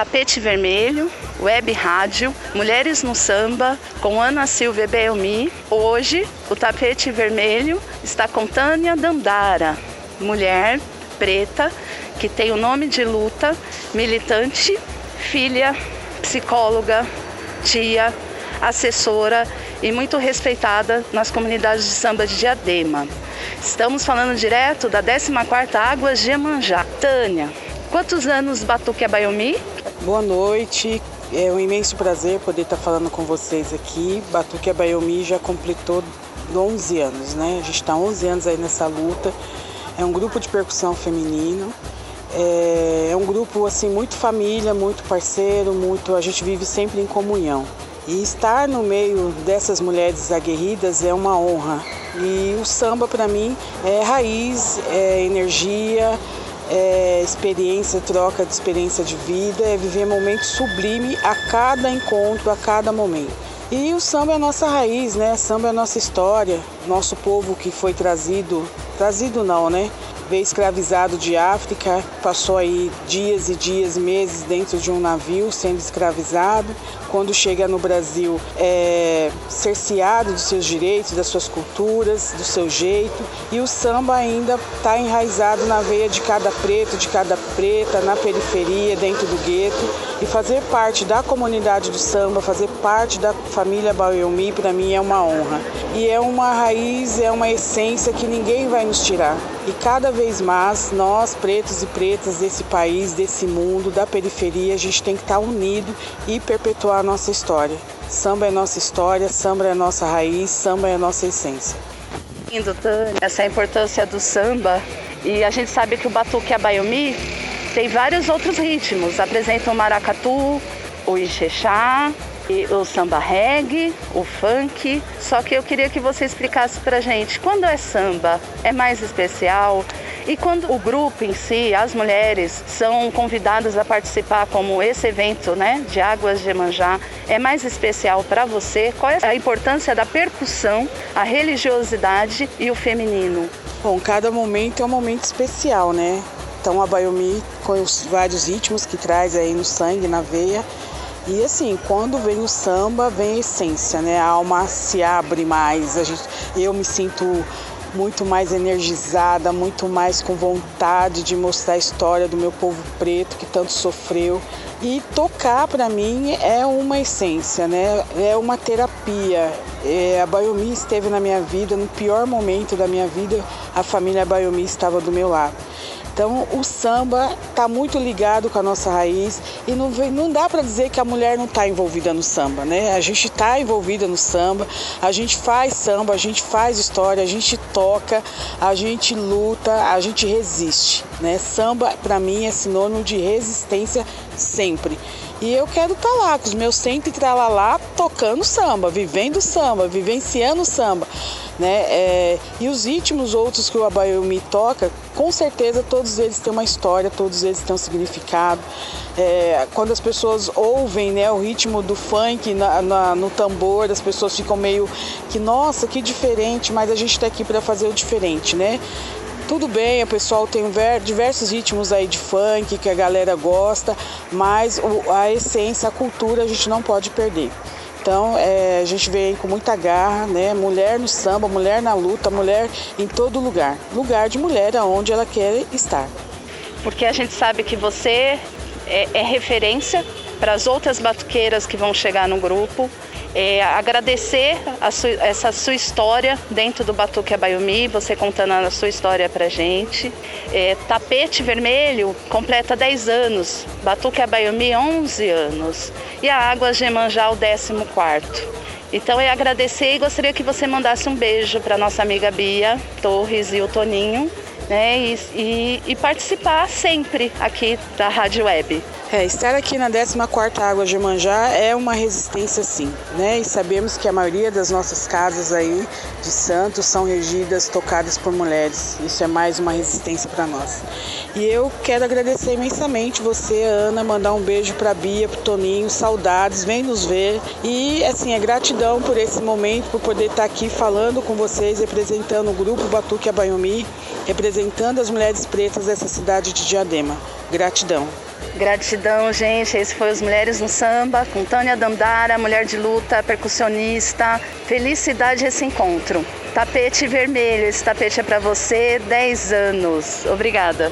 Tapete Vermelho, Web Rádio, Mulheres no Samba, com Ana Silva Belmi. Hoje, o Tapete Vermelho está com Tânia Dandara, mulher preta, que tem o nome de luta, militante, filha, psicóloga, tia, assessora e muito respeitada nas comunidades de samba de Diadema. Estamos falando direto da 14ª Águas de Emanjá. Tânia, quantos anos Batuque Abaiomi? Boa noite, é um imenso prazer poder estar falando com vocês aqui. Batuque Abaiomi já completou 11 anos, né? A gente está 11 anos aí nessa luta. É um grupo de percussão feminino. É, é um grupo assim muito família, muito parceiro, muito. A gente vive sempre em comunhão. E estar no meio dessas mulheres aguerridas é uma honra. E o samba para mim é raiz, é energia, é experiência, troca de experiência de vida, é viver momentos sublime a cada encontro, a cada momento. E o samba é a nossa raiz, né? Samba é a nossa história, nosso povo que foi trazido, trazido não, né? Escravizado de África, passou aí dias e dias, meses dentro de um navio sendo escravizado. Quando chega no Brasil, é cerceado dos seus direitos, das suas culturas, do seu jeito. E o samba ainda está enraizado na veia de cada preto, de cada preta, na periferia, dentro do gueto. E fazer parte da comunidade do samba, fazer parte da família Bauiomi, para mim é uma honra. E é uma raiz, é uma essência que ninguém vai nos tirar. E cada vez mais, nós, pretos e pretas desse país, desse mundo, da periferia, a gente tem que estar unido e perpetuar a nossa história. Samba é nossa história, samba é nossa raiz, samba é nossa essência. Lindo, Tânia, essa é a importância do samba. E a gente sabe que o Batuque Abaiomi tem vários outros ritmos. Apresenta o maracatu, o ixexá, o samba reggae, o funk. Só que eu queria que você explicasse pra gente quando é samba é mais especial e quando o grupo em si, as mulheres, são convidadas a participar como esse evento, né, de Águas de Emanjá, é mais especial para você? Qual é a importância da percussão, a religiosidade e o feminino? Bom, cada momento é um momento especial, né? Então a Baiomi com os vários ritmos que traz aí no sangue, na veia, e assim, quando vem o samba, vem a essência, né? A alma se abre mais. A gente, eu me sinto muito mais energizada, muito mais com vontade de mostrar a história do meu povo preto que tanto sofreu. E tocar para mim é uma essência, né? É uma terapia. É, a Baiomi esteve na minha vida, no pior momento da minha vida, a família Baiomi estava do meu lado. Então o samba está muito ligado com a nossa raiz e não, não dá para dizer que a mulher não está envolvida no samba, né? A gente está envolvida no samba, a gente faz samba, a gente faz história, a gente toca, a gente luta, a gente resiste, né? Samba para mim é sinônimo de resistência sempre. E eu quero estar tá lá com os meus cento e tralalá tocando samba, vivendo samba, vivenciando samba. Né? É, e os ritmos outros que o Abayomi toca, com certeza todos eles têm uma história, todos eles têm um significado. É, quando as pessoas ouvem né, o ritmo do funk na, na, no tambor, as pessoas ficam meio que, nossa, que diferente, mas a gente está aqui para fazer o diferente, né? Tudo bem, o pessoal tem diversos ritmos aí de funk que a galera gosta, mas a essência, a cultura a gente não pode perder. Então é, a gente vem com muita garra, né? Mulher no samba, mulher na luta, mulher em todo lugar. Lugar de mulher aonde ela quer estar. Porque a gente sabe que você é, é referência para as outras batuqueiras que vão chegar no grupo é, agradecer essa sua história dentro do Batuque Abaiomi, você contando a sua história pra gente. É, Tapete Vermelho completa 10 anos, Batuque Abaiomi 11 anos e a Águas de Emanjá o 14 então é agradecer e gostaria que você mandasse um beijo para nossa amiga Bia Torres e o Toninho, né? E, e, e participar sempre aqui da Rádio Web. É, estar aqui na 14ª Água de Manjá é uma resistência sim, né? E sabemos que a maioria das nossas casas aí de Santos são regidas, tocadas por mulheres. Isso é mais uma resistência para nós. E eu quero agradecer imensamente você, Ana, mandar um beijo para Bia, para Toninho, saudades, vem nos ver. E assim, é gratidão por esse momento, por poder estar aqui falando com vocês, representando o grupo Batuque Abaiomi, representando as mulheres pretas dessa cidade de Diadema. Gratidão. Gratidão, gente. Esse foi os Mulheres no Samba com Tânia Dandara, mulher de luta, percussionista. Felicidade esse encontro. Tapete vermelho, esse tapete é para você, 10 anos. Obrigada.